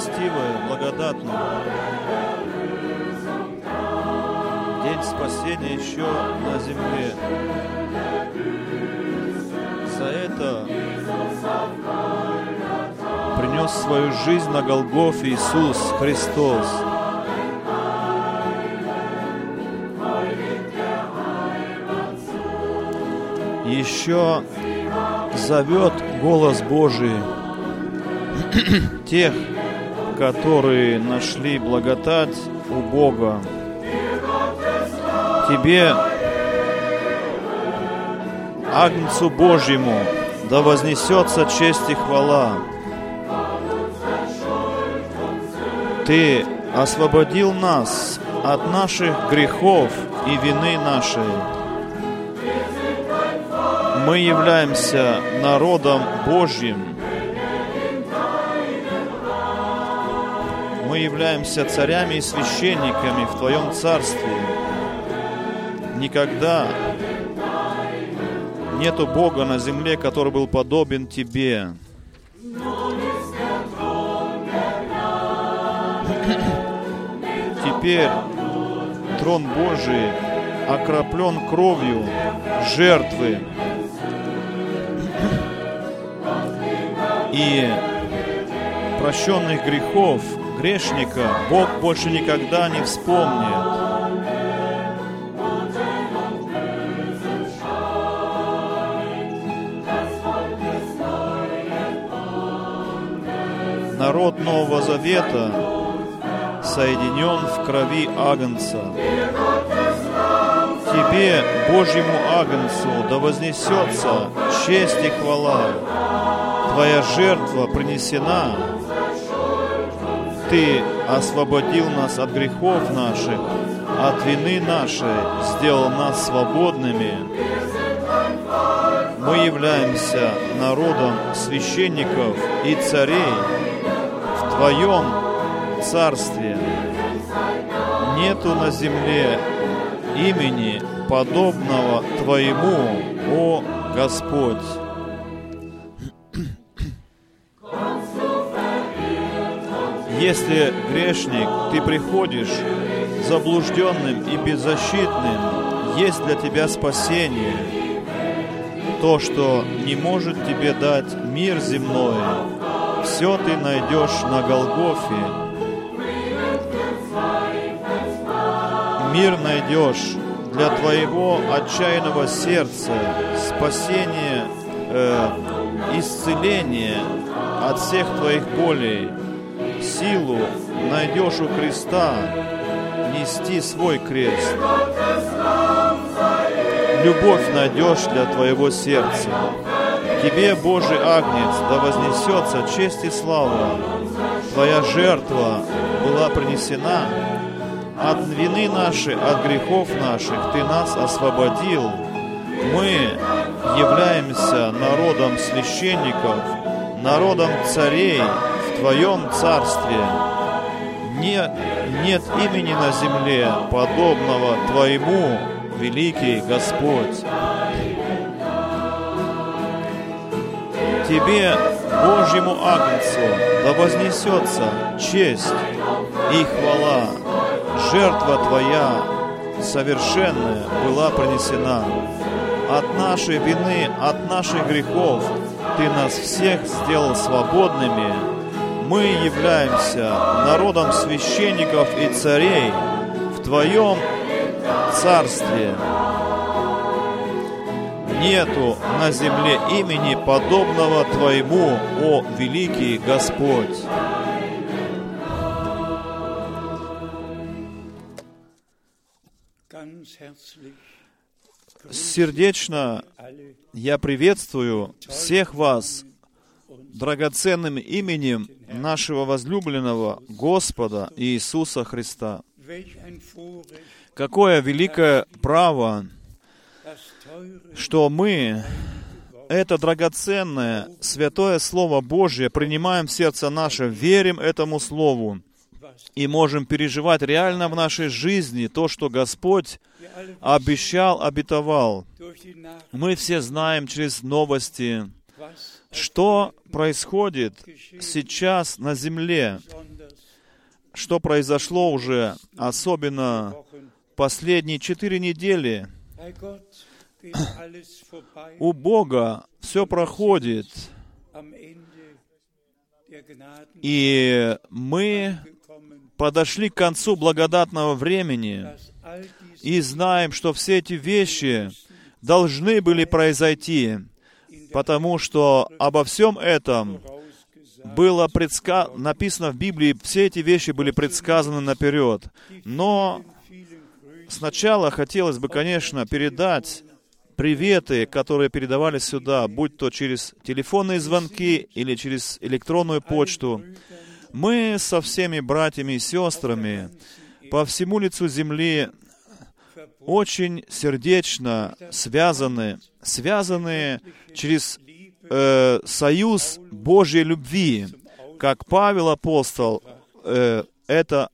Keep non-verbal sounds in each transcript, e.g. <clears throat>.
милостивое, благодатное. День спасения еще на земле. За это принес свою жизнь на Голгофе Иисус Христос. Еще зовет голос Божий тех, которые нашли благодать у Бога. Тебе, Агнцу Божьему, да вознесется честь и хвала. Ты освободил нас от наших грехов и вины нашей. Мы являемся народом Божьим. Являемся царями и священниками в Твоем Царстве. Никогда нету Бога на земле, который был подобен Тебе. Теперь трон Божий окроплен кровью жертвы. И прощенных грехов грешника Бог больше никогда не вспомнит. Народ Нового Завета соединен в крови Агнца. Тебе, Божьему Агнцу, да вознесется честь и хвала. Твоя жертва принесена. Ты освободил нас от грехов наших, от вины нашей, сделал нас свободными. Мы являемся народом священников и царей в Твоем Царстве. Нету на земле имени, подобного Твоему, о Господь. Если грешник, ты приходишь заблужденным и беззащитным, есть для тебя спасение. То, что не может тебе дать мир земной, все ты найдешь на Голгофе. Мир найдешь для твоего отчаянного сердца, спасение, э, исцеление от всех твоих болей, силу найдешь у креста, нести свой крест. Любовь найдешь для твоего сердца. Тебе, Божий Агнец, да вознесется честь и слава. Твоя жертва была принесена. От вины нашей, от грехов наших Ты нас освободил. Мы являемся народом священников, народом царей Твоем Царстве. Нет, нет имени на земле, подобного Твоему, великий Господь. Тебе, Божьему Агнцу, да вознесется честь и хвала. Жертва Твоя совершенная была принесена. От нашей вины, от наших грехов Ты нас всех сделал свободными. Мы являемся народом священников и царей в Твоем Царстве. Нету на земле имени подобного Твоему, о великий Господь. Сердечно я приветствую всех вас драгоценным именем нашего возлюбленного Господа Иисуса Христа. Какое великое право, что мы это драгоценное, святое Слово Божье принимаем в сердце наше, верим этому Слову и можем переживать реально в нашей жизни то, что Господь обещал, обетовал. Мы все знаем через новости, что происходит сейчас на земле, что произошло уже, особенно последние четыре недели. У Бога все проходит, и мы подошли к концу благодатного времени и знаем, что все эти вещи должны были произойти, потому что обо всем этом было предска... написано в Библии, все эти вещи были предсказаны наперед. Но сначала хотелось бы, конечно, передать приветы, которые передавались сюда, будь то через телефонные звонки или через электронную почту. Мы со всеми братьями и сестрами по всему лицу земли очень сердечно связаны, связаны через э, союз Божьей любви, как Павел апостол э, это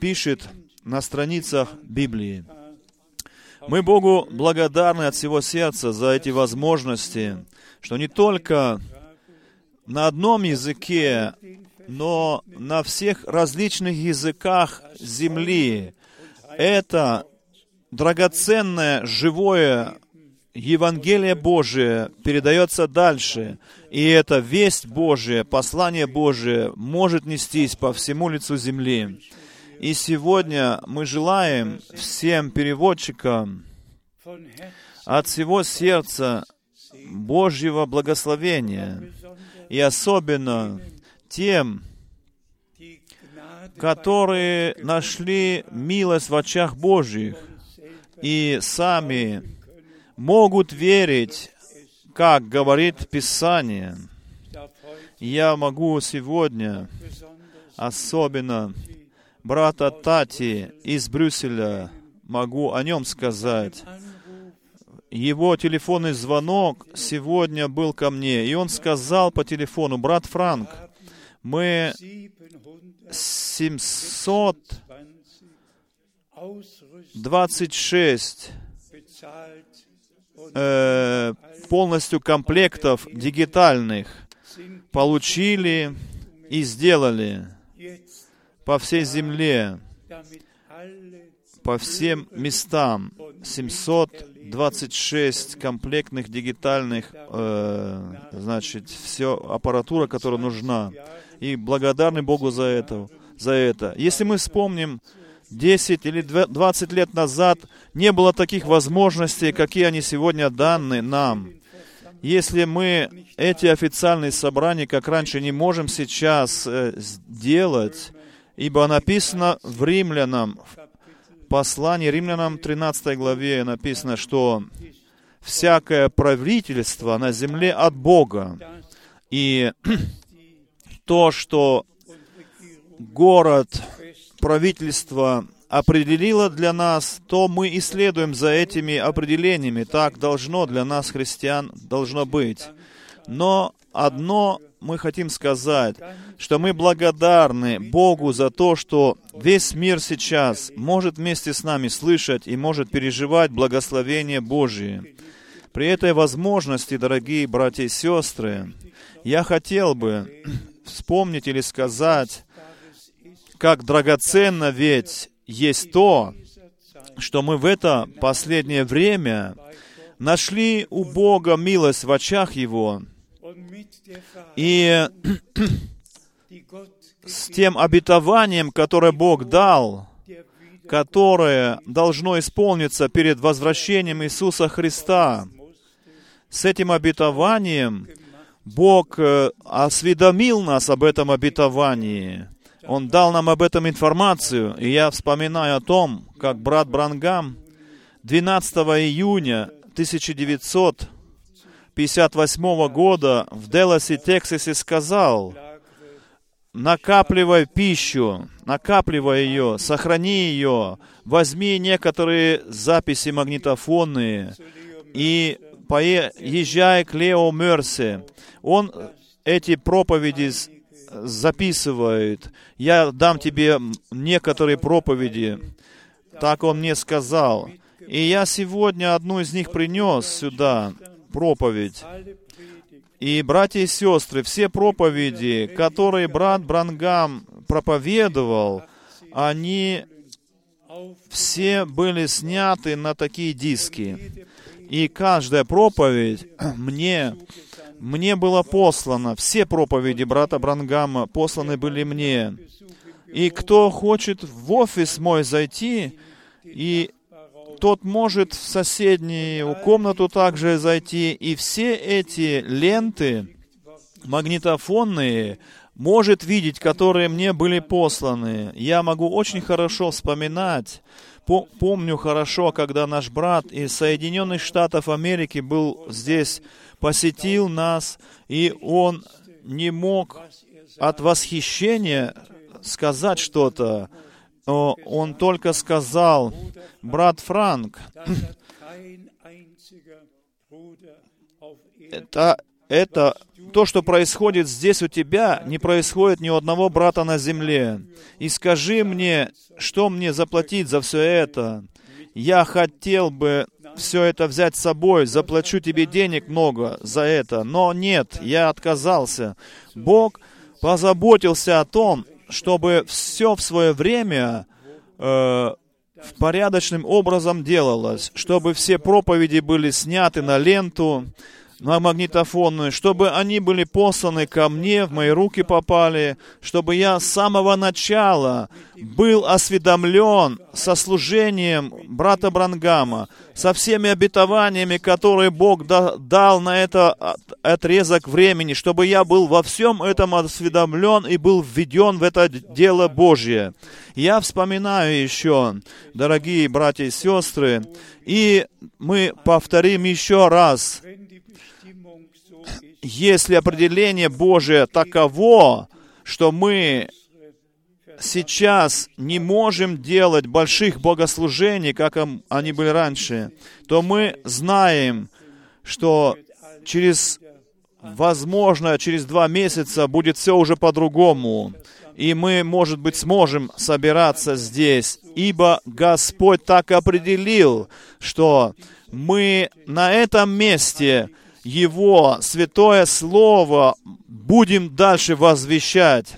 пишет на страницах Библии. Мы Богу благодарны от всего сердца за эти возможности, что не только на одном языке, но на всех различных языках земли это драгоценное, живое Евангелие Божие передается дальше, и эта весть Божия, послание Божие может нестись по всему лицу земли. И сегодня мы желаем всем переводчикам от всего сердца Божьего благословения, и особенно тем, которые нашли милость в очах Божьих и сами могут верить, как говорит Писание. Я могу сегодня особенно брата Тати из Брюсселя, могу о нем сказать. Его телефонный звонок сегодня был ко мне, и он сказал по телефону, брат Франк, мы 726 э, полностью комплектов дигитальных получили и сделали по всей земле, по всем местам. 726 комплектных дигитальных, э, значит, все аппаратура, которая нужна. И благодарны Богу за это. За это. Если мы вспомним 10 или 20 лет назад не было таких возможностей, какие они сегодня даны нам. Если мы эти официальные собрания, как раньше, не можем сейчас э, сделать, ибо написано в Римлянам, в послании Римлянам 13 главе написано, что всякое правительство на земле от Бога. И <clears throat> то, что город, правительство определило для нас, то мы исследуем за этими определениями. Так должно для нас, христиан, должно быть. Но одно мы хотим сказать, что мы благодарны Богу за то, что весь мир сейчас может вместе с нами слышать и может переживать благословение Божие. При этой возможности, дорогие братья и сестры, я хотел бы <clears throat> вспомнить или сказать, как драгоценно ведь есть то, что мы в это последнее время нашли у Бога милость в очах Его, и <clears throat> с тем обетованием, которое Бог дал, которое должно исполниться перед возвращением Иисуса Христа, с этим обетованием Бог э, осведомил нас об этом обетовании. Он дал нам об этом информацию. И я вспоминаю о том, как брат Брангам 12 июня 1958 года в Деласе, Тексасе сказал, накапливай пищу, накапливай ее, сохрани ее, возьми некоторые записи магнитофонные и поезжай к Лео Мерсе. Он эти проповеди записывает. Я дам тебе некоторые проповеди. Так он мне сказал. И я сегодня одну из них принес сюда, проповедь. И, братья и сестры, все проповеди, которые брат Брангам проповедовал, они все были сняты на такие диски. И каждая проповедь мне, мне была послана. Все проповеди брата Брангама посланы были мне. И кто хочет в офис мой зайти, и тот может в соседнюю комнату также зайти, и все эти ленты магнитофонные может видеть, которые мне были посланы. Я могу очень хорошо вспоминать. По- помню хорошо, когда наш брат из Соединенных Штатов Америки был здесь, посетил нас, и он не мог от восхищения сказать что-то. Он только сказал, брат Франк, это, это то, что происходит здесь у тебя, не происходит ни у одного брата на земле. И скажи мне, что мне заплатить за все это? Я хотел бы все это взять с собой, заплачу тебе денег много за это, но нет, я отказался. Бог позаботился о том, чтобы все в свое время э, порядочным образом делалось, чтобы все проповеди были сняты на ленту, на магнитофонную, чтобы они были посланы ко мне, в мои руки попали, чтобы я с самого начала был осведомлен со служением брата Брангама, со всеми обетованиями, которые Бог да- дал на это от- отрезок времени, чтобы я был во всем этом осведомлен и был введен в это дело Божье. Я вспоминаю еще, дорогие братья и сестры, и мы повторим еще раз, если определение Божие таково, что мы сейчас не можем делать больших богослужений, как они были раньше, то мы знаем, что через, возможно, через два месяца будет все уже по-другому. И мы, может быть, сможем собираться здесь, ибо Господь так определил, что мы на этом месте Его святое Слово будем дальше возвещать.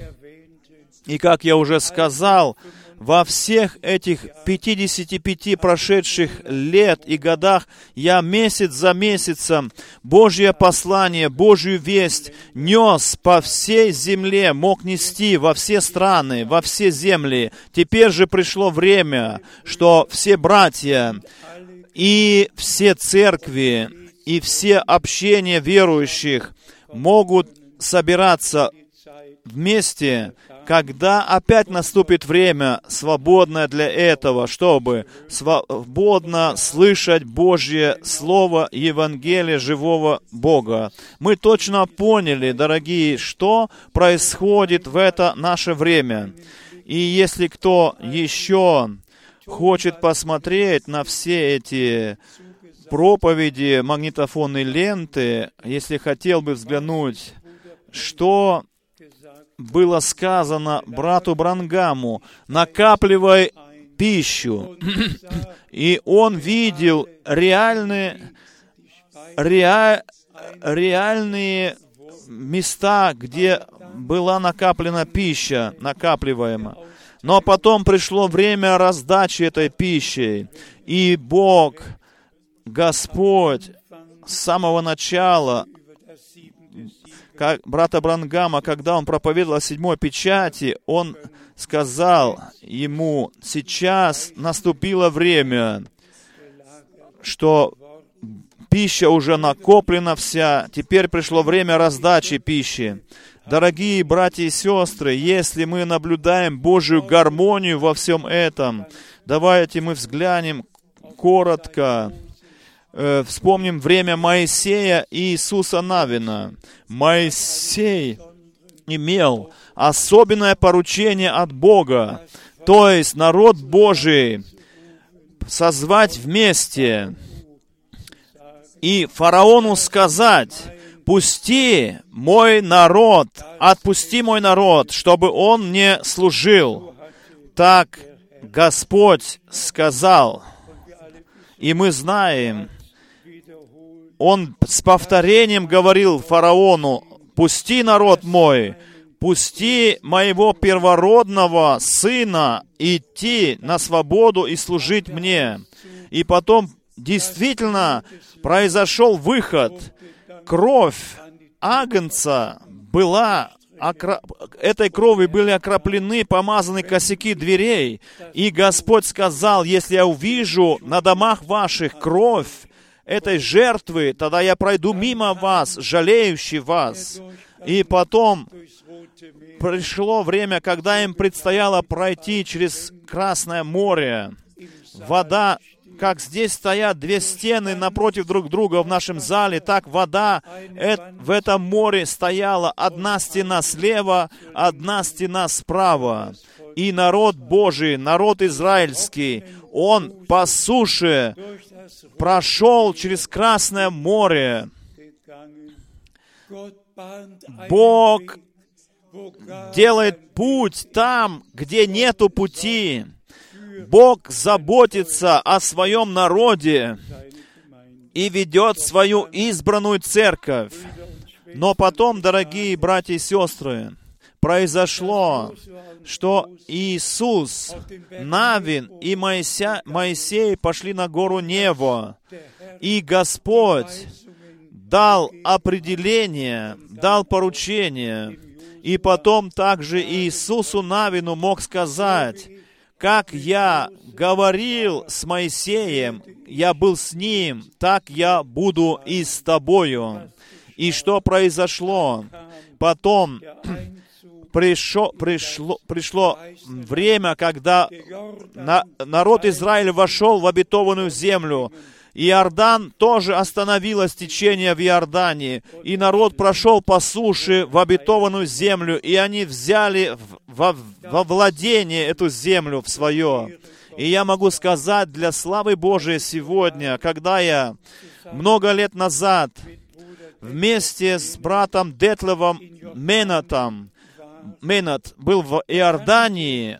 И как я уже сказал, во всех этих 55 прошедших лет и годах я месяц за месяцем Божье послание, Божью весть нес по всей земле, мог нести во все страны, во все земли. Теперь же пришло время, что все братья и все церкви и все общения верующих могут собираться вместе, когда опять наступит время, свободное для этого, чтобы свободно слышать Божье Слово Евангелие живого Бога. Мы точно поняли, дорогие, что происходит в это наше время. И если кто еще хочет посмотреть на все эти проповеди, магнитофонные ленты, если хотел бы взглянуть, что было сказано брату Брангаму, накапливай пищу. И он видел реальные, реа- реальные места, где была накоплена пища, накапливаема. Но потом пришло время раздачи этой пищи, и Бог, Господь, с самого начала как брата Брангама, когда он проповедовал о седьмой печати, он сказал ему, сейчас наступило время, что пища уже накоплена вся, теперь пришло время раздачи пищи. Дорогие братья и сестры, если мы наблюдаем Божью гармонию во всем этом, давайте мы взглянем коротко э, вспомним время Моисея и Иисуса Навина. Моисей имел особенное поручение от Бога, то есть народ Божий созвать вместе и фараону сказать, пусти мой народ, отпусти мой народ, чтобы он мне служил. Так Господь сказал. И мы знаем, он с повторением говорил фараону, пусти народ мой, пусти моего первородного сына идти на свободу и служить мне. И потом действительно произошел выход. Кровь Агнца была этой кровью были окроплены, помазаны косяки дверей. И Господь сказал, если я увижу на домах ваших кровь этой жертвы, тогда я пройду мимо вас, жалеющий вас. И потом пришло время, когда им предстояло пройти через Красное море. Вода как здесь стоят две стены напротив друг друга в нашем зале, так вода в этом море стояла. Одна стена слева, одна стена справа. И народ Божий, народ израильский, он по суше прошел через Красное море. Бог делает путь там, где нету пути. Бог заботится о своем народе и ведет свою избранную церковь. Но потом, дорогие братья и сестры, произошло, что Иисус, Навин и Моисей, Моисей пошли на гору Нево, и Господь дал определение, дал поручение, и потом также Иисусу Навину мог сказать, как я говорил с Моисеем, я был с ним, так я буду и с тобою. И что произошло? Потом пришло, пришло, пришло время, когда на, народ Израиля вошел в обетованную землю. Иордан тоже остановилось течение в Иордании, и народ прошел по суше в обетованную землю, и они взяли во, во владение эту землю в свое. И я могу сказать для славы Божией сегодня, когда я много лет назад вместе с братом Детлевом Менатом, Менат был в Иордании,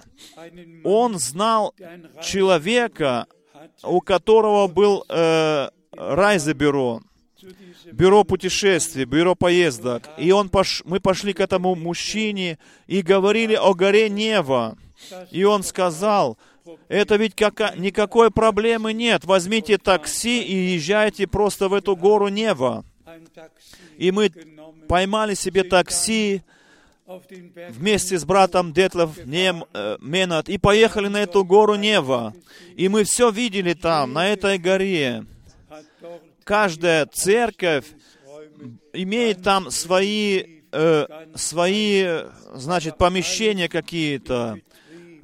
он знал человека, у которого был э, Райзебюро, бюро путешествий, бюро поездок. И он пош... мы пошли к этому мужчине и говорили о горе Нева. И он сказал, это ведь как... никакой проблемы нет. Возьмите такси и езжайте просто в эту гору Нева. И мы поймали себе такси, вместе с братом Детлов Нем, э, Менат и поехали на эту гору Нева. И мы все видели там, на этой горе. Каждая церковь имеет там свои, э, свои, значит, помещения какие-то.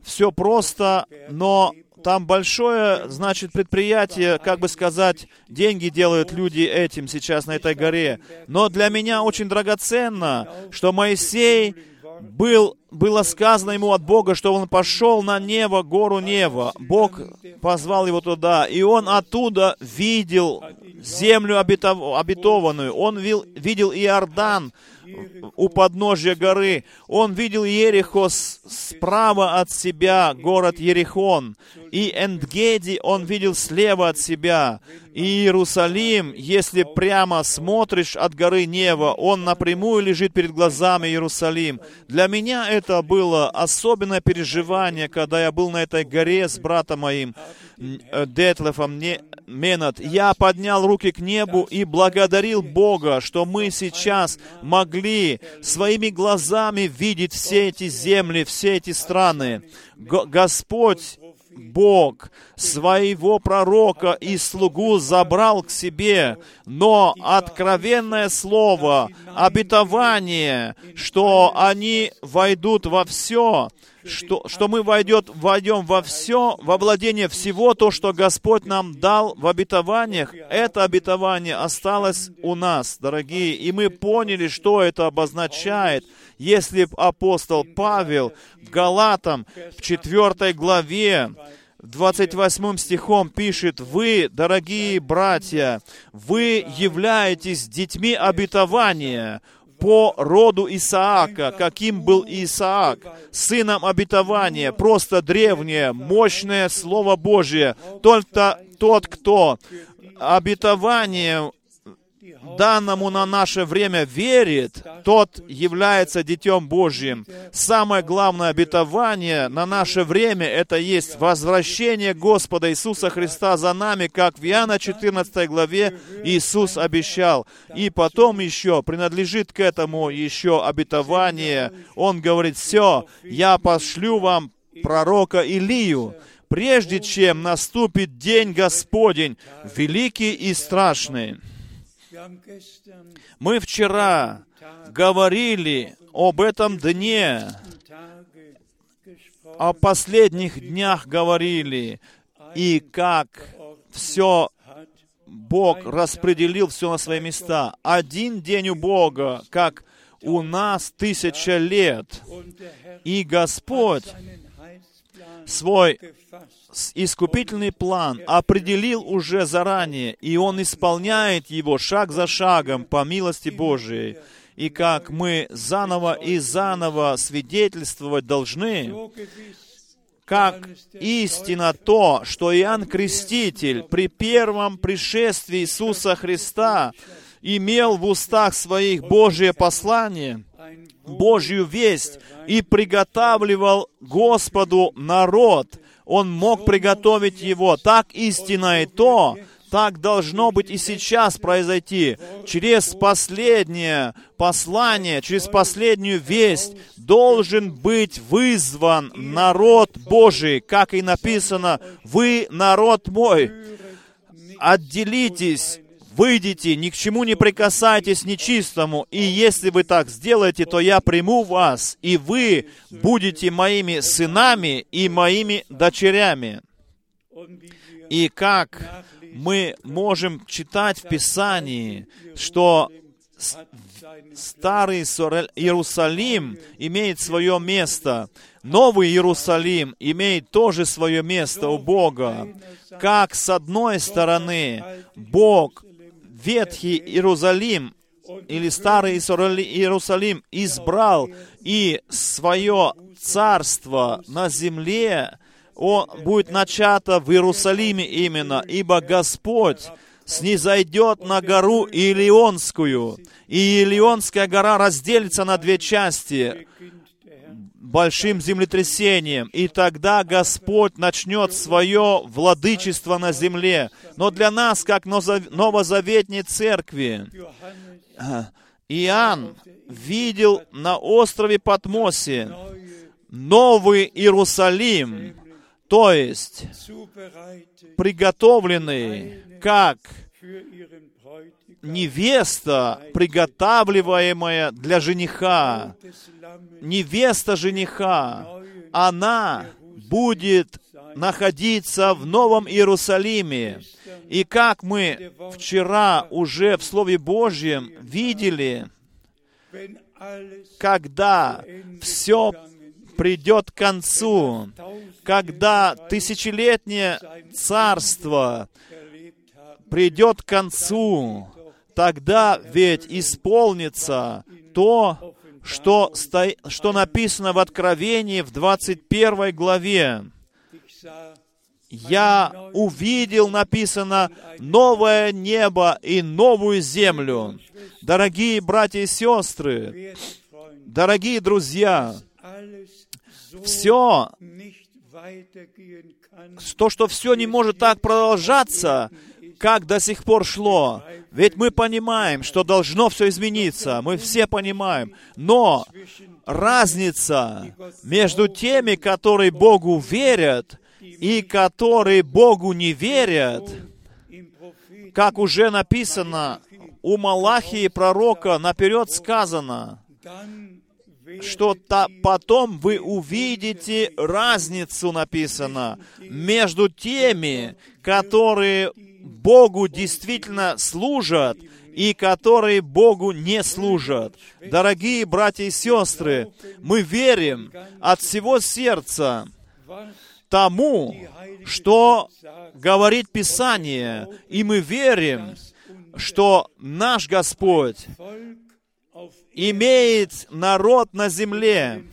Все просто, но там большое, значит, предприятие, как бы сказать, деньги делают люди этим сейчас на этой горе. Но для меня очень драгоценно, что Моисей был, было сказано ему от Бога, что он пошел на небо, гору Нева. Бог позвал его туда, и он оттуда видел землю обетованную. Он видел Иордан, у подножья горы. Он видел Ерехо справа от себя, город Ерехон. И Эндгеди он видел слева от себя. И Иерусалим, если прямо смотришь от горы Нева, он напрямую лежит перед глазами Иерусалим. Для меня это было особенное переживание, когда я был на этой горе с братом моим э, Детлефом Менат. Я поднял руки к небу и благодарил Бога, что мы сейчас могли своими глазами видеть все эти земли, все эти страны. Господь Бог своего пророка и слугу забрал к себе, но откровенное слово, обетование, что они войдут во все, что, что мы войдет, войдем во все, во владение всего то, что Господь нам дал в обетованиях, это обетование осталось у нас, дорогие, и мы поняли, что это обозначает, если апостол Павел в Галатам в четвертой главе 28 стихом пишет, «Вы, дорогие братья, вы являетесь детьми обетования, по роду Исаака, каким был Исаак, сыном обетования, просто древнее, мощное Слово Божие. Только тот, кто обетование данному на наше время верит, тот является Детем Божьим. Самое главное обетование на наше время — это есть возвращение Господа Иисуса Христа за нами, как в Иоанна 14 главе Иисус обещал. И потом еще принадлежит к этому еще обетование. Он говорит, все, я пошлю вам пророка Илию, прежде чем наступит день Господень, великий и страшный. Мы вчера говорили об этом дне, о последних днях говорили, и как все Бог распределил все на свои места. Один день у Бога, как у нас тысяча лет. И Господь свой искупительный план определил уже заранее, и Он исполняет его шаг за шагом по милости Божией. И как мы заново и заново свидетельствовать должны, как истина то, что Иоанн Креститель при первом пришествии Иисуса Христа имел в устах своих Божие послание, Божью весть и приготавливал Господу народ. Он мог приготовить его. Так истинно и то, так должно быть и сейчас произойти. Через последнее послание, через последнюю весть должен быть вызван народ Божий, как и написано, «Вы народ мой, отделитесь Выйдите, ни к чему не прикасайтесь нечистому, и если вы так сделаете, то я приму вас, и вы будете моими сынами и моими дочерями. И как мы можем читать в Писании, что Старый Иерусалим имеет свое место, Новый Иерусалим имеет тоже свое место у Бога. Как с одной стороны Бог Ветхий Иерусалим или Старый Иерусалим избрал и свое царство на земле, он будет начато в Иерусалиме именно, ибо Господь снизойдет на гору Илионскую, и Илионская гора разделится на две части большим землетрясением, и тогда Господь начнет свое владычество на земле. Но для нас, как новозаветней церкви, Иоанн видел на острове Патмосе Новый Иерусалим, то есть приготовленный как невеста, приготавливаемая для жениха, невеста жениха, она будет находиться в Новом Иерусалиме. И как мы вчера уже в Слове Божьем видели, когда все придет к концу, когда тысячелетнее царство придет к концу, тогда ведь исполнится то, что, сто... что написано в Откровении в 21 главе. «Я увидел, написано, новое небо и новую землю». Дорогие братья и сестры, дорогие друзья, все, то, что все не может так продолжаться, как до сих пор шло. Ведь мы понимаем, что должно все измениться. Мы все понимаем. Но разница между теми, которые Богу верят, и которые Богу не верят, как уже написано у Малахии пророка, наперед сказано, что -то потом вы увидите разницу, написано, между теми, которые Богу действительно служат и которые Богу не служат. Дорогие братья и сестры, мы верим от всего сердца, тому, что говорит Писание, и мы верим, что наш Господь имеет народ на земле,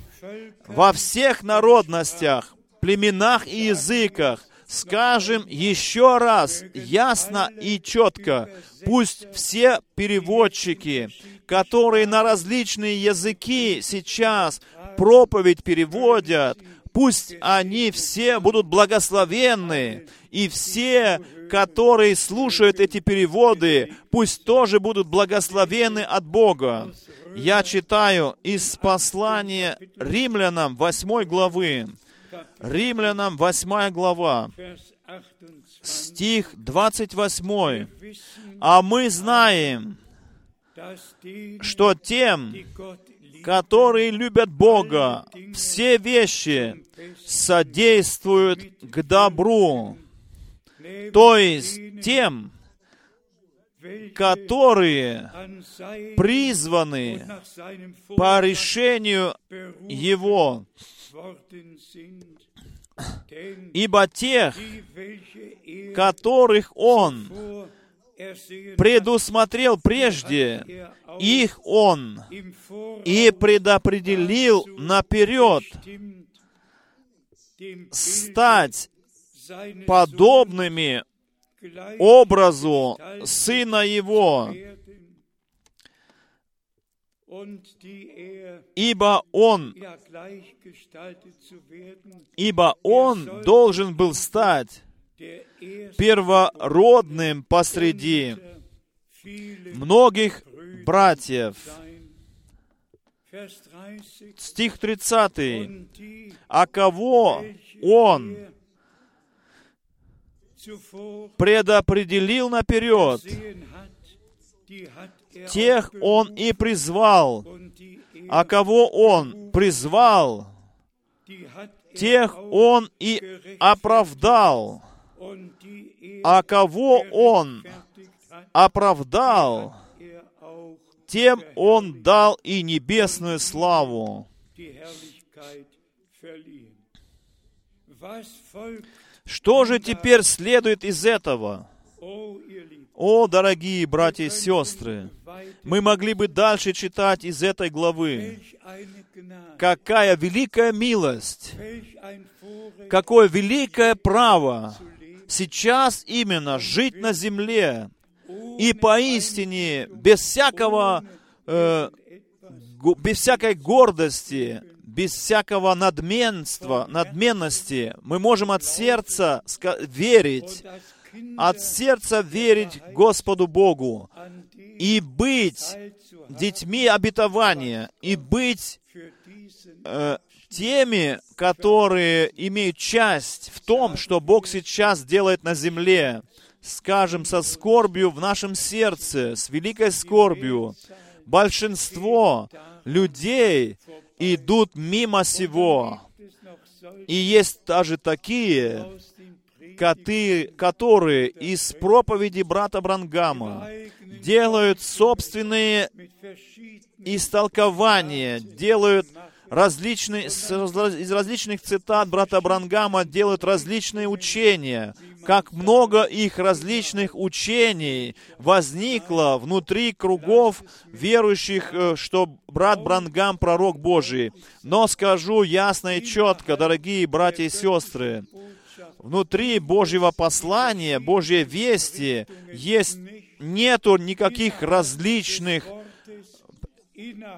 во всех народностях, племенах и языках, скажем еще раз, ясно и четко, пусть все переводчики, которые на различные языки сейчас проповедь переводят, пусть они все будут благословенны, и все, которые слушают эти переводы, пусть тоже будут благословены от Бога. Я читаю из послания римлянам 8 главы. Римлянам 8 глава, стих 28. «А мы знаем, что тем, которые любят Бога, все вещи содействуют к добру, то есть тем, которые призваны по решению Его. Ибо тех, которых Он предусмотрел прежде, их Он и предопределил наперед стать подобными образу Сына Его, ибо Он, ибо Он должен был стать первородным посреди многих братьев. Стих 30. «А кого Он предопределил наперед, тех Он и призвал, а кого Он призвал, тех Он и оправдал, а кого Он оправдал, тем Он дал и небесную славу. Что же теперь следует из этого? О, дорогие братья и сестры, мы могли бы дальше читать из этой главы. Какая великая милость, какое великое право сейчас именно жить на земле и поистине без всякого, э, без всякой гордости, без всякого надменства, надменности, мы можем от сердца верить, от сердца верить Господу Богу и быть детьми обетования, и быть э, теми, которые имеют часть в том, что Бог сейчас делает на земле, скажем, со скорбью в нашем сердце, с великой скорбью. Большинство людей идут мимо сего. И есть даже такие, которые из проповеди брата Брангама делают собственные истолкования, делают различные, из различных цитат брата Брангама делают различные учения. Как много их различных учений возникло внутри кругов верующих, э, что брат Брангам пророк Божий. Но скажу ясно и четко, дорогие братья и сестры, внутри Божьего послания, Божьей вести есть нету никаких различных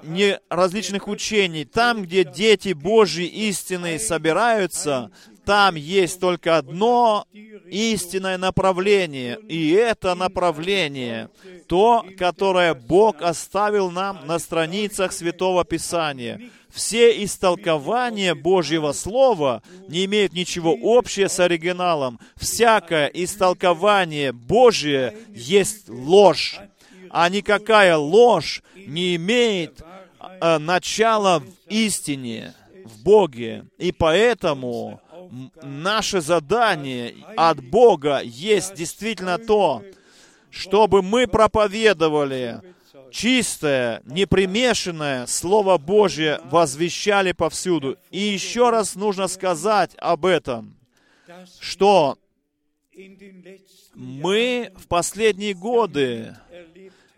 не различных учений. Там, где дети Божьи истинные собираются, там есть только одно истинное направление. И это направление, то, которое Бог оставил нам на страницах Святого Писания. Все истолкования Божьего Слова не имеют ничего общего с оригиналом. Всякое истолкование Божье есть ложь а никакая ложь не имеет э, начала в истине, в Боге. И поэтому наше задание от Бога есть действительно то, чтобы мы проповедовали чистое, непримешанное Слово Божье, возвещали повсюду. И еще раз нужно сказать об этом. что мы в последние годы,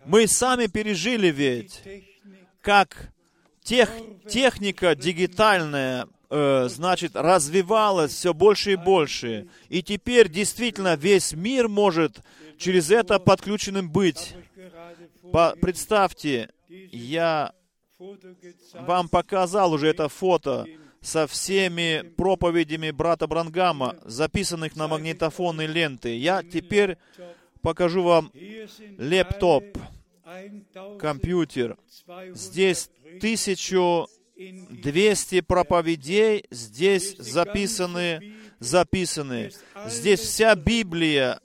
мы сами пережили ведь, как тех, техника дигитальная, э, значит, развивалась все больше и больше. И теперь действительно весь мир может через это подключенным быть. Представьте, я вам показал уже это фото со всеми проповедями брата Брангама, записанных на магнитофонные ленты. Я теперь покажу вам лептоп, компьютер. 1200 Здесь Predigten 1200 проповедей здесь записаны, записаны. Здесь вся Библия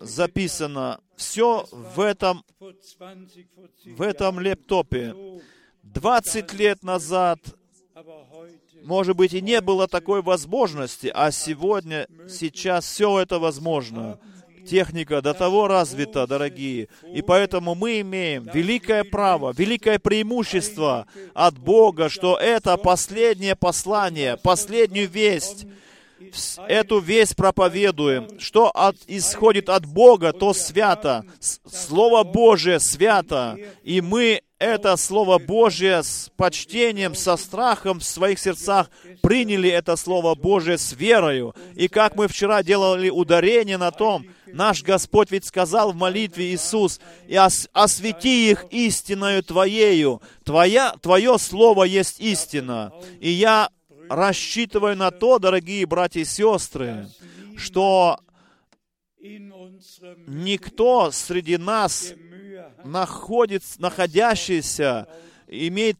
записана. Все в этом, vor 20, vor 10 в этом лептопе. so, 20 лет назад, может быть, и не было такой возможности, а сегодня, сейчас все это возможно. Техника до того развита, дорогие. И поэтому мы имеем великое право, великое преимущество от Бога, что это последнее послание, последнюю весть, эту весть проповедуем. Что от, исходит от Бога, то свято. Слово Божие свято. И мы это Слово Божие с почтением, со страхом в своих сердцах приняли это Слово Божие с верою. И как мы вчера делали ударение на том, наш Господь ведь сказал в молитве Иисус, «И ос- освети их истиною Твоею». Твоя, Твое Слово есть истина. И я рассчитываю на то, дорогие братья и сестры, что никто среди нас находится, находящийся, имеет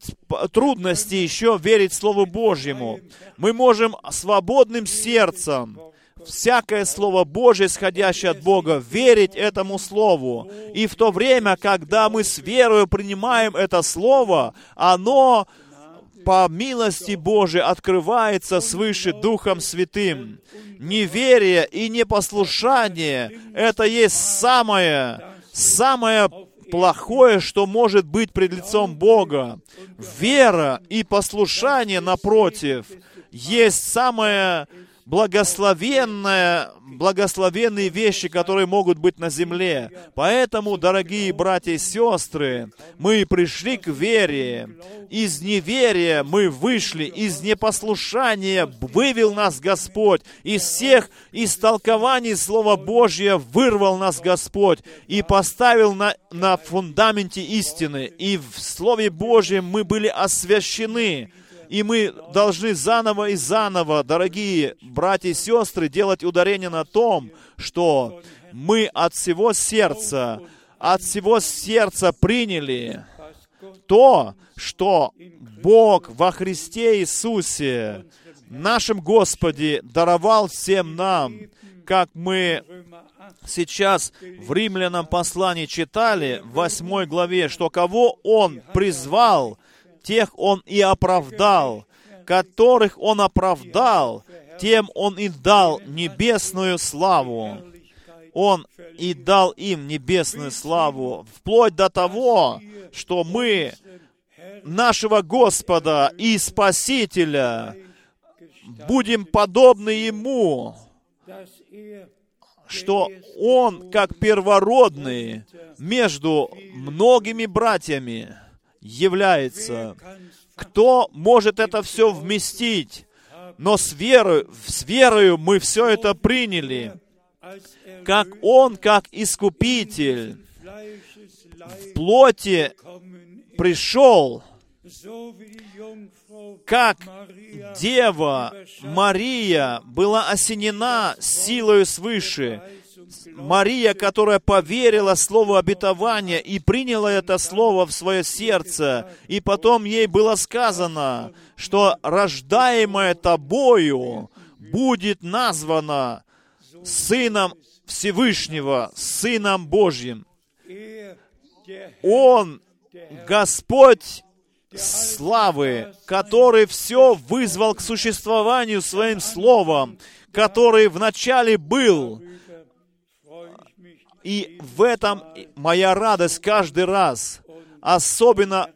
трудности еще верить Слову Божьему. Мы можем свободным сердцем всякое Слово Божье, исходящее от Бога, верить этому Слову. И в то время, когда мы с верою принимаем это Слово, оно по милости Божией открывается свыше Духом Святым. Неверие и непослушание — это есть самое, самое плохое, что может быть пред лицом Бога. Вера и послушание, напротив, есть самое благословенное, благословенные вещи, которые могут быть на земле. Поэтому, дорогие братья и сестры, мы пришли к вере. Из неверия мы вышли, из непослушания вывел нас Господь. Из всех истолкований Слова Божьего вырвал нас Господь и поставил на, на фундаменте истины. И в Слове Божьем мы были освящены. И мы должны заново и заново, дорогие братья и сестры, делать ударение на том, что мы от всего сердца, от всего сердца приняли то, что Бог во Христе Иисусе, нашем Господе, даровал всем нам, как мы Römer 8, сейчас в Римлянам послании читали, в 8 главе, что кого Он призвал, тех Он и оправдал, которых Он оправдал, тем Он и дал небесную славу. Он и дал им небесную славу, вплоть до того, что мы нашего Господа и Спасителя будем подобны Ему, что Он, как первородный, между многими братьями является. Кто может это все вместить? Но с верою, с верою мы все это приняли. Как Он, как Искупитель, в плоти пришел, как Дева Мария была осенена силою свыше. Мария, которая поверила Слову обетования и приняла это Слово в свое сердце, и потом ей было сказано, что рождаемое тобою будет названо Сыном Всевышнего, Сыном Божьим. Он, Господь славы, который все вызвал к существованию своим словом, который вначале был. И в этом моя радость каждый раз. Особенно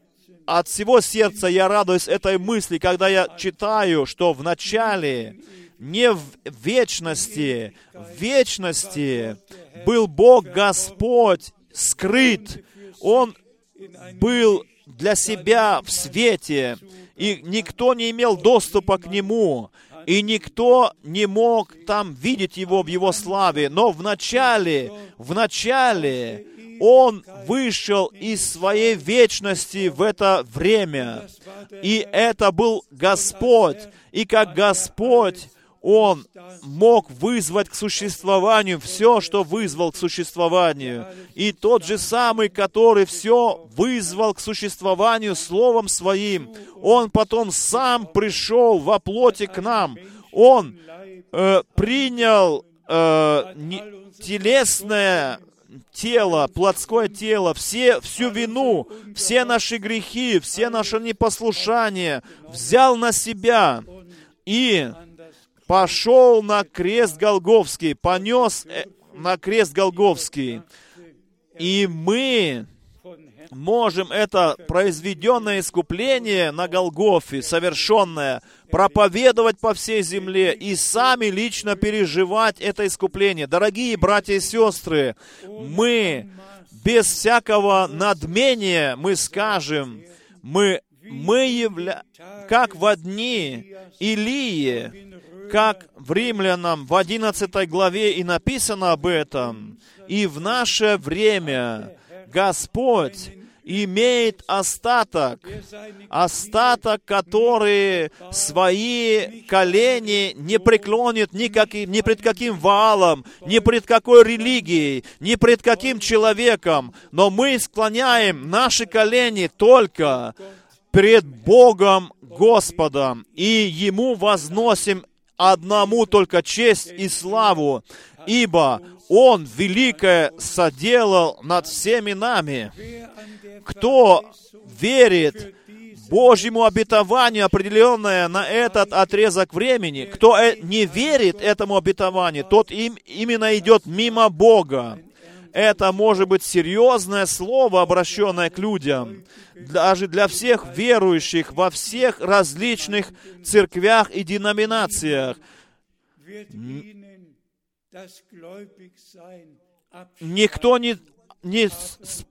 от всего сердца я радуюсь этой мысли, когда я читаю, что вначале не в вечности. В вечности был Бог Господь скрыт. Он был для себя в свете, и никто не имел доступа к Нему, и никто не мог там видеть Его в Его славе. Но в начале, в начале Он вышел из своей вечности в это время, и это был Господь. И как Господь, он мог вызвать к существованию все, что вызвал к существованию. И тот же самый, который все вызвал к существованию Словом Своим, Он потом сам пришел во плоти к нам. Он э, принял э, не, телесное тело, плотское тело, все, всю вину, все наши грехи, все наши непослушания взял на себя и пошел на крест Голговский, понес э, на крест Голговский. И мы можем это произведенное искупление на Голгофе, совершенное, проповедовать по всей земле и сами лично переживать это искупление. Дорогие братья и сестры, мы без всякого надмения мы скажем, мы, мы явля... как в дни Илии, как в Римлянам в 11 главе и написано об этом, и в наше время Господь имеет остаток, остаток, который свои колени не преклонит ни, как, ни пред каким валом, ни пред какой религией, ни пред каким человеком, но мы склоняем наши колени только пред Богом Господом, и Ему возносим одному только честь и славу, ибо Он великое соделал над всеми нами. Кто верит Божьему обетованию, определенное на этот отрезок времени, кто э, не верит этому обетованию, тот им, именно идет мимо Бога. Это может быть серьезное слово, обращенное к людям даже для всех верующих во всех различных церквях и деноминациях. Никто не, не,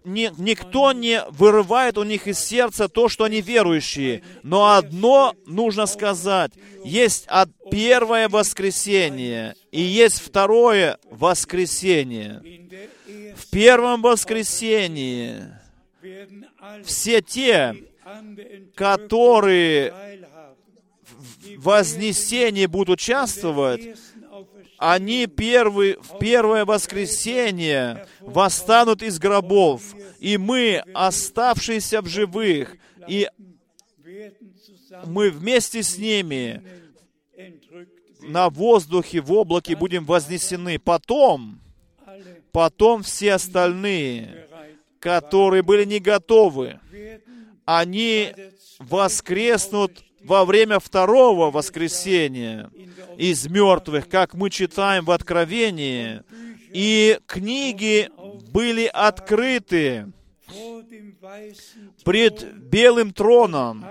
не, никто не вырывает у них из сердца то, что они верующие. Но одно нужно сказать. Есть первое воскресенье и есть второе воскресенье. В первом воскресении все те, которые в вознесении будут участвовать, они первый, в первое воскресенье восстанут из гробов, и мы, оставшиеся в живых, и мы вместе с ними на воздухе, в облаке будем вознесены. Потом, потом все остальные которые были не готовы, они воскреснут во время второго воскресения из мертвых, как мы читаем в Откровении, и книги были открыты пред белым троном,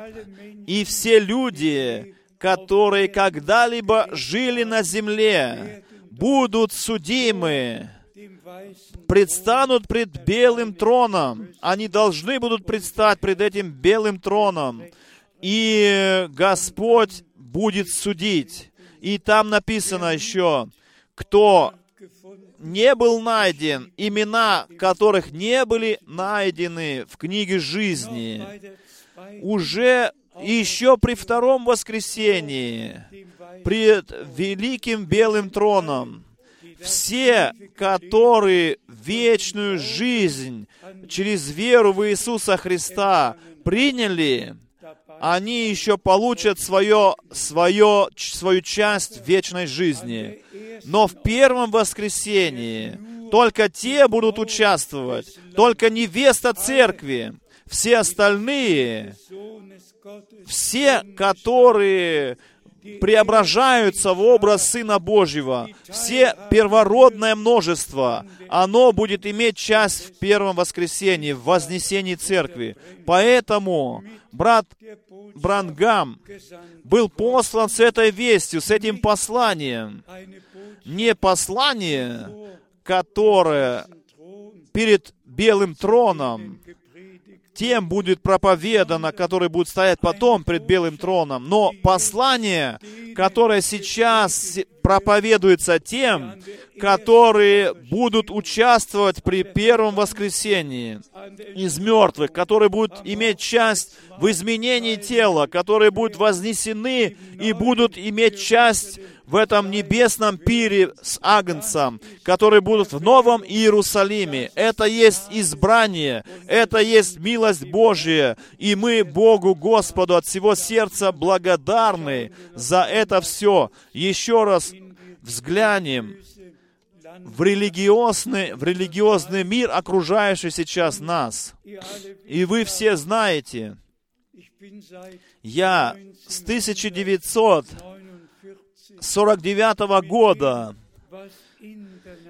и все люди, которые когда-либо жили на земле, будут судимы предстанут пред белым троном. Они должны будут предстать пред этим белым троном. И Господь будет судить. И там написано еще, кто не был найден, имена которых не были найдены в книге жизни, уже еще при втором воскресении, пред великим белым троном, все, которые вечную жизнь через веру в Иисуса Христа приняли, они еще получат свое, свое, свою часть вечной жизни. Но в первом воскресении только те будут участвовать, только невеста церкви. Все остальные, все, которые преображаются в образ Сына Божьего. Все первородное множество, оно будет иметь часть в первом воскресенье, в вознесении церкви. Поэтому брат Брангам был послан с этой вестью, с этим посланием. Не послание, которое перед белым троном тем будет проповедано, который будет стоять потом пред Белым троном. Но послание, которое сейчас проповедуется тем, которые будут участвовать при первом воскресении из мертвых, которые будут иметь часть в изменении тела, которые будут вознесены и будут иметь часть в этом небесном пире с Агнцем, которые будут в Новом Иерусалиме. Это есть избрание, это есть милость Божия, и мы Богу Господу от всего сердца благодарны за это все. Еще раз взглянем в религиозный, в религиозный мир, окружающий сейчас нас. И вы все знаете, я с 1949 года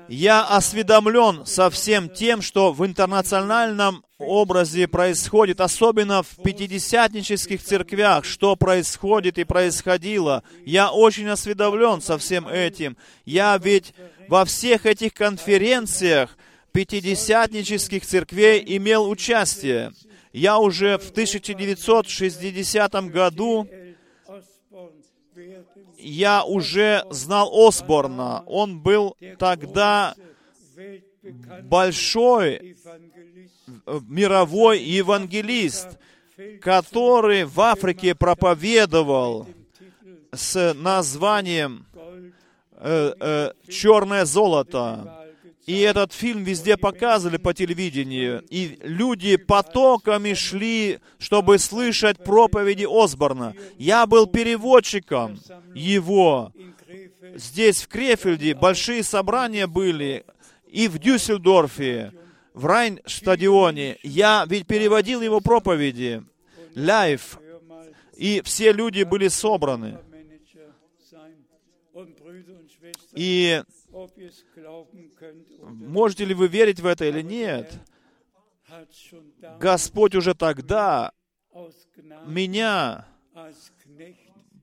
я осведомлен со всем тем, что в интернациональном образе происходит, особенно в пятидесятнических церквях, что происходит и происходило. Я очень осведомлен со всем этим. Я ведь во всех этих конференциях пятидесятнических церквей имел участие. Я уже в 1960 году я уже знал Осборна. Он был тогда большой мировой евангелист, который в Африке проповедовал с названием э, э, «Черное золото». И этот фильм везде показывали по телевидению. И люди потоками шли, чтобы слышать проповеди Осборна. Я был переводчиком его. Здесь, в Крефельде, большие собрания были. И в Дюссельдорфе, в Райн-стадионе. Я ведь переводил его проповеди. Life. И все люди были собраны. И можете ли вы верить в это или нет? Господь уже тогда меня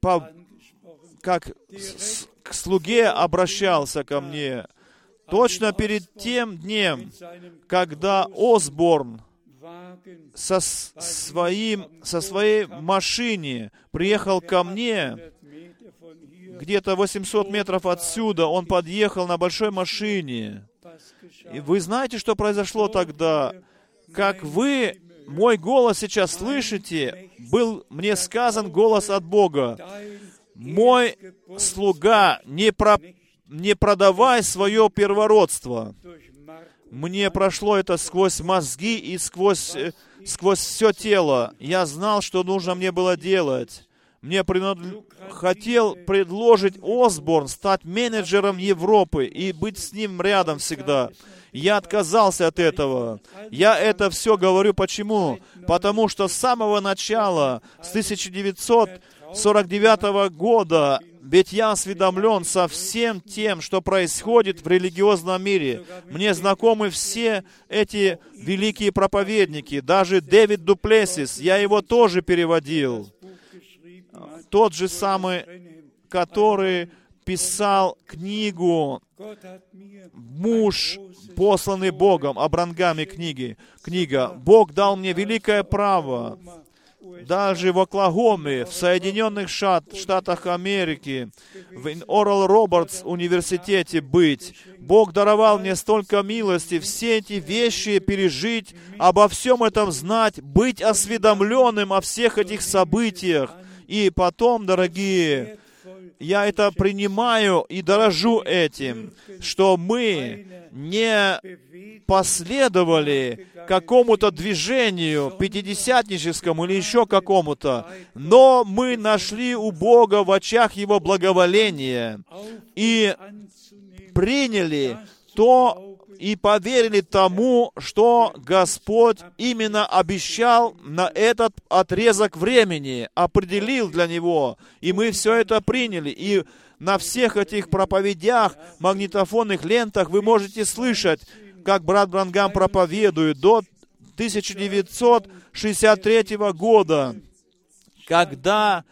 по, как с, к слуге обращался ко мне. Точно перед тем днем, когда Осборн со, своим, со своей машине приехал ко мне, где-то 800 метров отсюда, он подъехал на большой машине. И вы знаете, что произошло тогда? Как вы мой голос сейчас слышите, был мне сказан голос от Бога. Мой слуга, не, про, не продавай свое первородство. Мне прошло это сквозь мозги и сквозь, э, сквозь все тело. Я знал, что нужно мне было делать мне принад... хотел предложить Осборн стать менеджером Европы и быть с ним рядом всегда. Я отказался от этого. Я это все говорю почему? Потому что с самого начала, с 1949 года, ведь я осведомлен со всем тем, что происходит в религиозном мире. Мне знакомы все эти великие проповедники, даже Дэвид Дуплесис, я его тоже переводил тот же самый, который писал книгу «Муж, посланный Богом», о Брангаме книги. Книга «Бог дал мне великое право даже в Оклахоме, в Соединенных Штатах Америки, в Орал Робертс университете быть. Бог даровал мне столько милости, все эти вещи пережить, обо всем этом знать, быть осведомленным о всех этих событиях – и потом, дорогие, я это принимаю и дорожу этим, что мы не последовали какому-то движению пятидесятническому или еще какому-то, но мы нашли у Бога в очах Его благоволение и приняли то, и поверили тому, что Господь именно обещал на этот отрезок времени, определил для него. И мы все это приняли. И на всех этих проповедях, магнитофонных лентах вы можете слышать, как брат Брангам проповедует до 1963 года, когда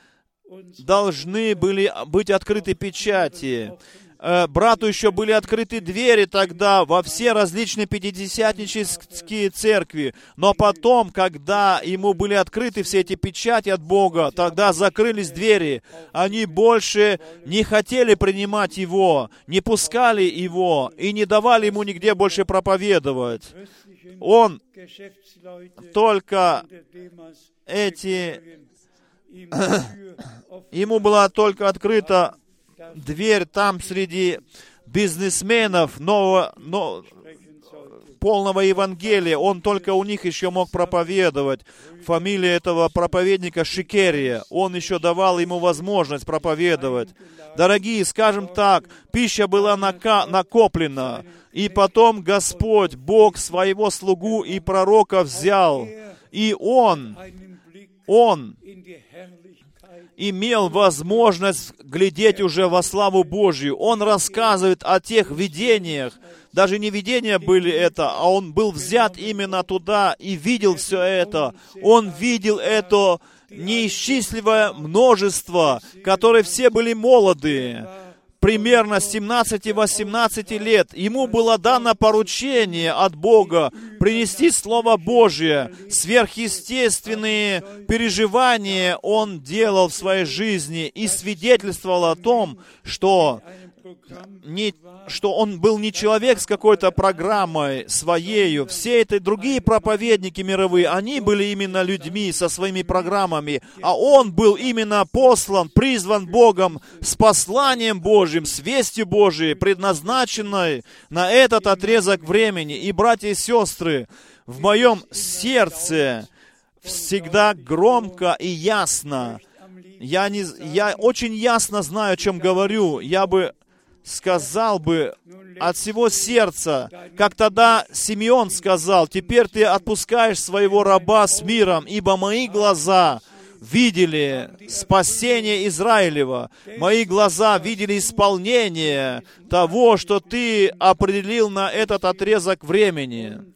должны были быть открыты печати. Э, брату еще были открыты двери тогда во все различные пятидесятнические церкви. Но потом, когда ему были открыты все эти печати от Бога, тогда закрылись двери. Они больше не хотели принимать его, не пускали его и не давали ему нигде больше проповедовать. Он только эти... <clears throat> Ему была только открыта дверь там среди бизнесменов нового, но, полного Евангелия. Он только у них еще мог проповедовать. Фамилия этого проповедника Шикерия. Он еще давал ему возможность проповедовать. Дорогие, скажем так, пища была нака- накоплена. И потом Господь, Бог своего слугу и пророка взял. И он, он имел возможность глядеть уже во славу Божью. Он рассказывает о тех видениях. Даже не видения были это, а он был взят именно туда и видел все это. Он видел это неисчислимое множество, которые все были молодые примерно 17-18 лет, ему было дано поручение от Бога принести Слово Божье. Сверхъестественные переживания он делал в своей жизни и свидетельствовал о том, что не, что он был не человек с какой-то программой своею. Все эти другие проповедники мировые, они были именно людьми со своими программами, а он был именно послан, призван Богом с посланием Божьим, с вестью Божией, предназначенной на этот отрезок времени. И, братья и сестры, в моем сердце всегда громко и ясно я, не, я очень ясно знаю, о чем говорю. Я бы сказал бы от всего сердца, как тогда Симеон сказал, «Теперь ты отпускаешь своего раба с миром, ибо мои глаза видели спасение Израилева, мои глаза видели исполнение того, что ты определил на этот отрезок времени».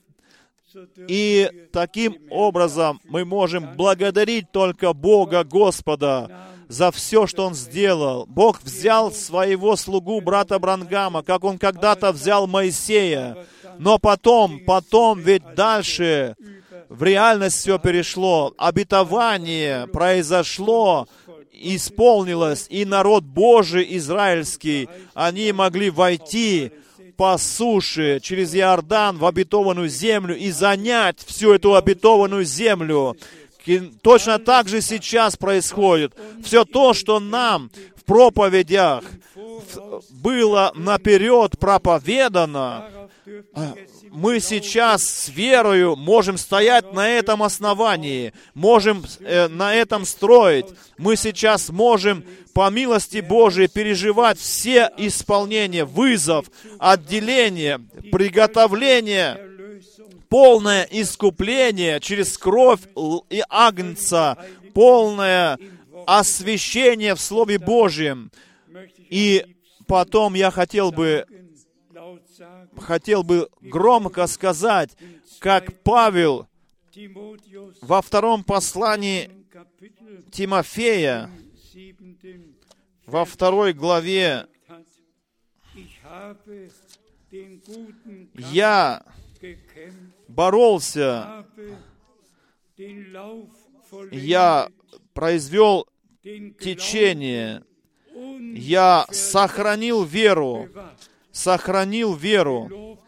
И таким образом мы можем благодарить только Бога Господа за все, что Он сделал. Бог взял своего слугу, брата Брангама, как Он когда-то взял Моисея. Но потом, потом ведь дальше в реальность все перешло. Обетование произошло, исполнилось, и народ Божий израильский, они могли войти по суше через Иордан в обетованную землю и занять всю эту обетованную землю. И точно так же сейчас происходит. Все то, что нам в проповедях было наперед проповедано, мы сейчас с верою можем стоять на этом основании, можем э, на этом строить. Мы сейчас можем по милости Божией переживать все исполнения, вызов, отделение, приготовление, полное искупление через кровь и агнца, полное освящение в Слове Божьем. И потом я хотел бы хотел бы громко сказать, как Павел во втором послании Тимофея, во второй главе, «Я боролся, я произвел течение, я сохранил веру, сохранил веру.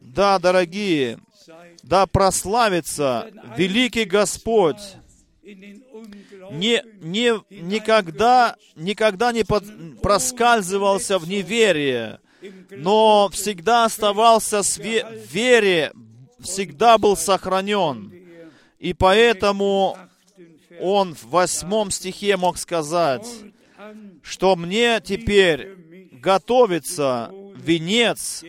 Да, дорогие, да прославится великий Господь. Не, не, никогда, никогда не под, проскальзывался в неверие, но всегда оставался в вере, всегда был сохранен. И поэтому он в восьмом стихе мог сказать, что мне теперь готовится венец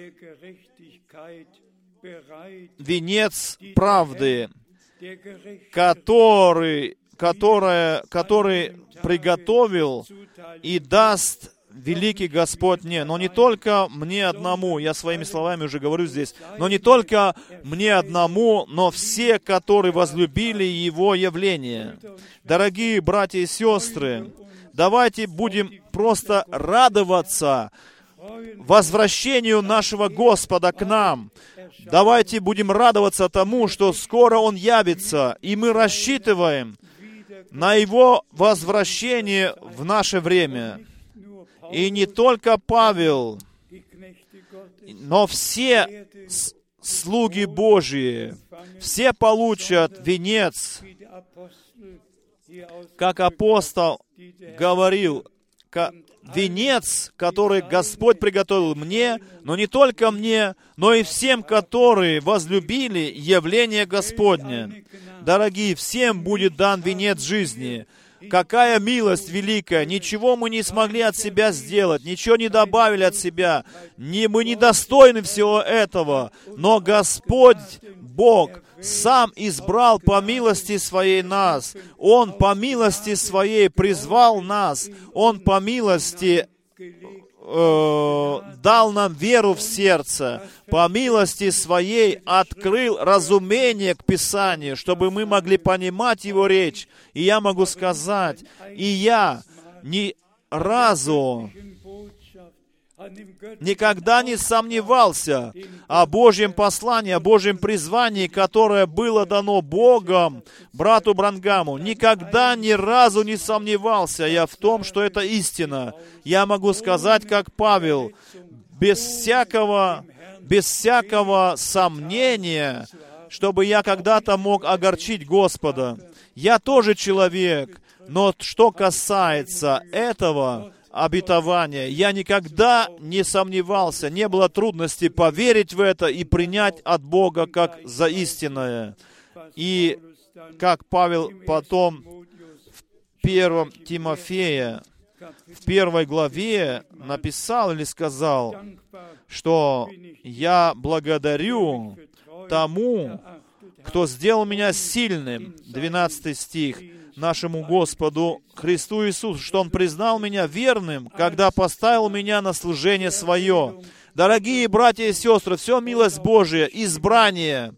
венец правды, который, которое, который приготовил и даст великий Господь мне, но не только мне одному, я своими словами уже говорю здесь, но не только мне одному, но все, которые возлюбили Его явление. Дорогие братья и сестры, давайте будем просто радоваться возвращению нашего Господа к нам. Давайте будем радоваться тому, что скоро Он явится, и мы рассчитываем на Его возвращение в наше время. И не только Павел, но все слуги Божьи, все получат венец, как апостол говорил, венец, который Господь приготовил мне, но не только мне, но и всем, которые возлюбили явление Господне. Дорогие, всем будет дан венец жизни. Какая милость великая! Ничего мы не смогли от себя сделать, ничего не добавили от себя. Не, мы недостойны всего этого. Но Господь, Бог, сам избрал по милости своей нас. Он по милости своей призвал нас. Он по милости э, дал нам веру в сердце, по милости своей открыл разумение к Писанию, чтобы мы могли понимать Его речь. И я могу сказать, и я ни разу никогда не сомневался о Божьем послании, о Божьем призвании, которое было дано Богом брату Брангаму. Никогда ни разу не сомневался я в том, что это истина. Я могу сказать, как Павел, без всякого, без всякого сомнения, чтобы я когда-то мог огорчить Господа. Я тоже человек, но что касается этого, обетования. Я никогда не сомневался, не было трудности поверить в это и принять от Бога как за истинное. И как Павел потом в первом Тимофея, в первой главе написал или сказал, что «Я благодарю тому, кто сделал меня сильным». 12 стих нашему Господу Христу Иисусу, что Он признал меня верным, когда поставил меня на служение свое. Дорогие братья и сестры, все милость Божия, избрание,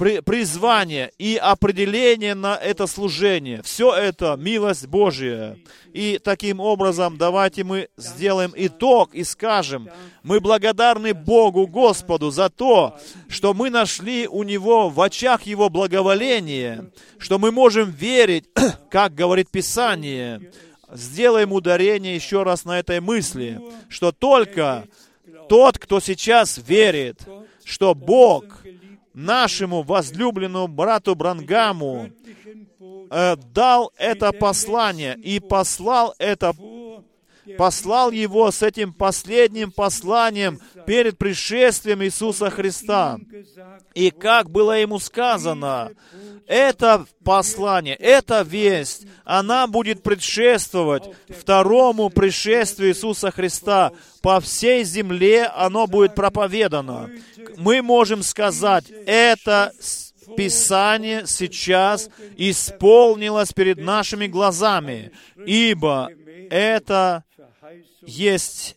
призвание и определение на это служение. Все это милость Божия. И таким образом давайте мы сделаем итог и скажем, мы благодарны Богу, Господу, за то, что мы нашли у Него в очах Его благоволение, что мы можем верить, <clears throat> как говорит Писание. Сделаем ударение еще раз на этой мысли, что только тот, кто сейчас верит, что Бог нашему возлюбленному брату Брангаму э, дал это послание и послал это послал его с этим последним посланием перед пришествием Иисуса Христа. И как было ему сказано, это послание, эта весть, она будет предшествовать второму пришествию Иисуса Христа. По всей земле оно будет проповедано. Мы можем сказать, это Писание сейчас исполнилось перед нашими глазами, ибо это есть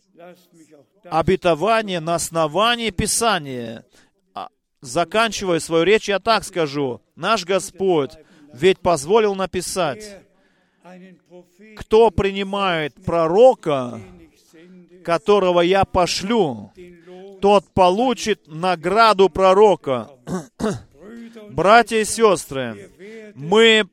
обетование на основании Писания. А, Заканчивая свою речь, я так скажу. Наш Господь ведь позволил написать, кто принимает пророка, которого я пошлю, тот получит награду пророка. <clears throat> Братья и сестры, мы,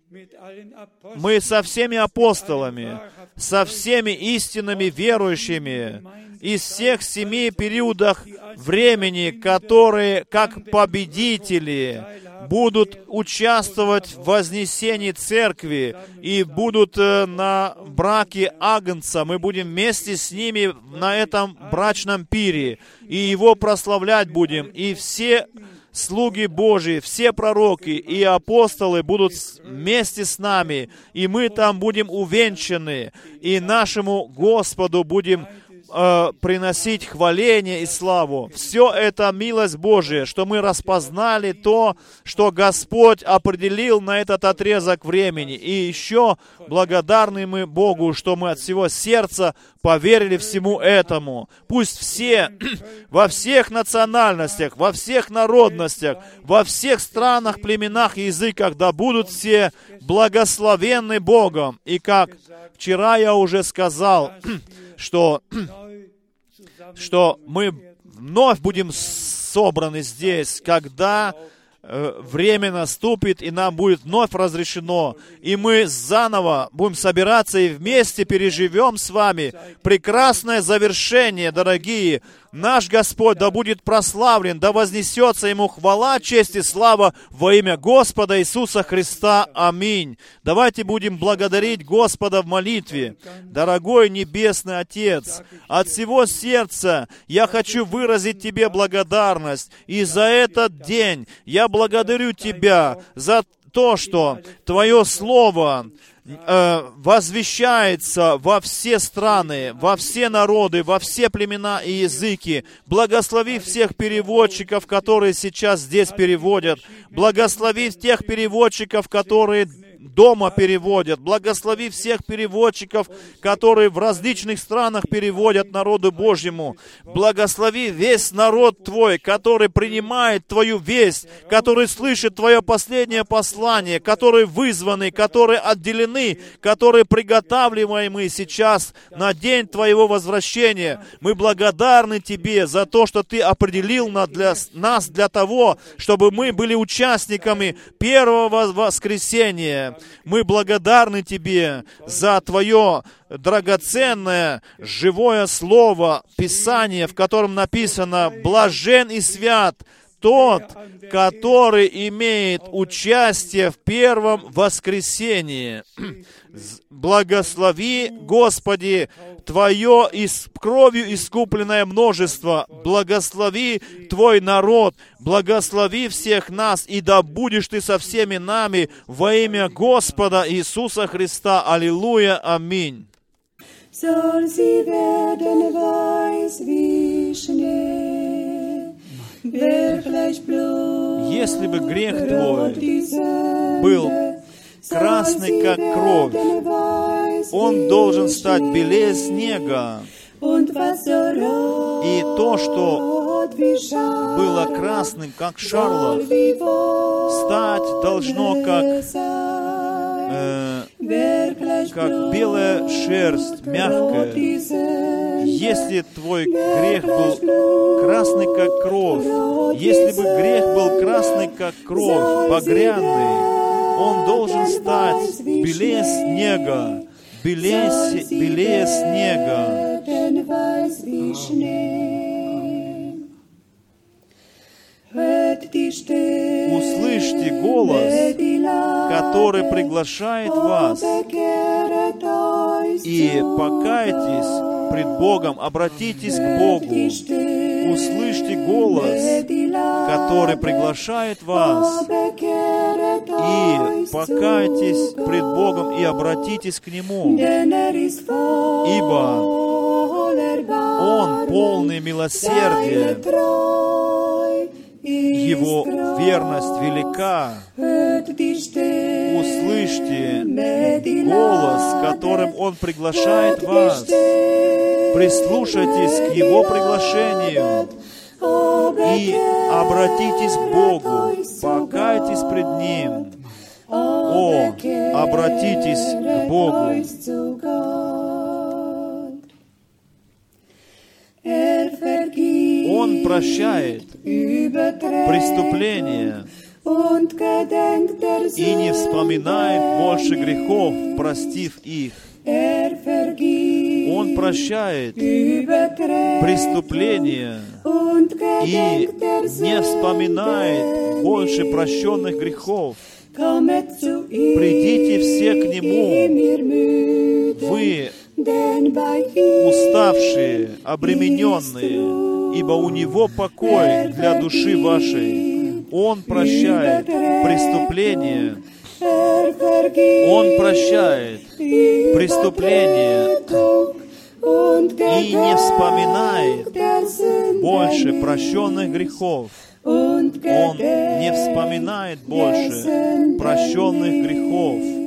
мы со всеми апостолами, со всеми истинными верующими из всех семи периодах времени, которые как победители будут участвовать в вознесении церкви и будут э, на браке Агнца. Мы будем вместе с ними на этом брачном пире и его прославлять будем. И все слуги Божьи, все пророки и апостолы будут вместе с нами, и мы там будем увенчаны, и нашему Господу будем э, приносить хваление и славу. Все это милость Божия, что мы распознали то, что Господь определил на этот отрезок времени. И еще благодарны мы Богу, что мы от всего сердца поверили всему этому. Пусть все, <clears throat> во всех национальностях, во всех народностях, во всех странах, племенах языках, да будут все благословенны Богом. И как вчера я уже сказал, <clears throat> что, <clears throat> что мы вновь будем собраны здесь, когда э, время наступит, и нам будет вновь разрешено, и мы заново будем собираться и вместе переживем с вами прекрасное завершение, дорогие, Наш Господь да будет прославлен, да вознесется Ему хвала, честь и слава во имя Господа Иисуса Христа. Аминь. Давайте будем благодарить Господа в молитве. Дорогой Небесный Отец, от всего сердца я хочу выразить Тебе благодарность. И за этот день я благодарю Тебя за то, что Твое Слово э, возвещается во все страны, во все народы, во все племена и языки. Благослови всех переводчиков, которые сейчас здесь переводят. Благослови тех переводчиков, которые дома переводят. Благослови всех переводчиков, которые в различных странах переводят народу Божьему. Благослови весь народ Твой, который принимает Твою весть, который слышит Твое последнее послание, которые вызваны, которые отделены, которые приготавливаемы сейчас на день Твоего возвращения. Мы благодарны Тебе за то, что Ты определил для нас для того, чтобы мы были участниками первого воскресения. Мы благодарны Тебе за Твое драгоценное живое слово, Писание, в котором написано «Блажен и свят тот, который имеет участие в первом воскресении. Благослови, Господи, Твое из кровью искупленное множество. Благослови Твой народ. Благослови всех нас, и да будешь Ты со всеми нами во имя Господа Иисуса Христа. Аллилуйя. Аминь. Soll sie werden weiß wie Schnee. Если бы грех твой был красный, как кровь, он должен стать белее снега. И то, что было красным, как шарлот, стать должно как э, как белая шерсть, мягкая. Если твой грех был красный, как кровь, если бы грех был красный, как кровь, багряный, он должен стать белее снега, белее, белее снега. Который приглашает вас, и покайтесь пред Богом, обратитесь к Богу. Услышьте голос, который приглашает вас, и покайтесь пред Богом и обратитесь к Нему, ибо Он полный милосердия, его верность велика. Услышьте голос, которым Он приглашает вас. Прислушайтесь к Его приглашению и обратитесь к Богу, покайтесь пред Ним. О, обратитесь к Богу. Он прощает преступления и не вспоминает больше грехов, простив их. Он прощает преступления и не вспоминает больше прощенных грехов. Придите все к Нему, вы уставшие, обремененные, ибо у Него покой для души вашей. Он прощает преступления, Он прощает преступления и не вспоминает больше прощенных грехов. Он не вспоминает больше прощенных грехов.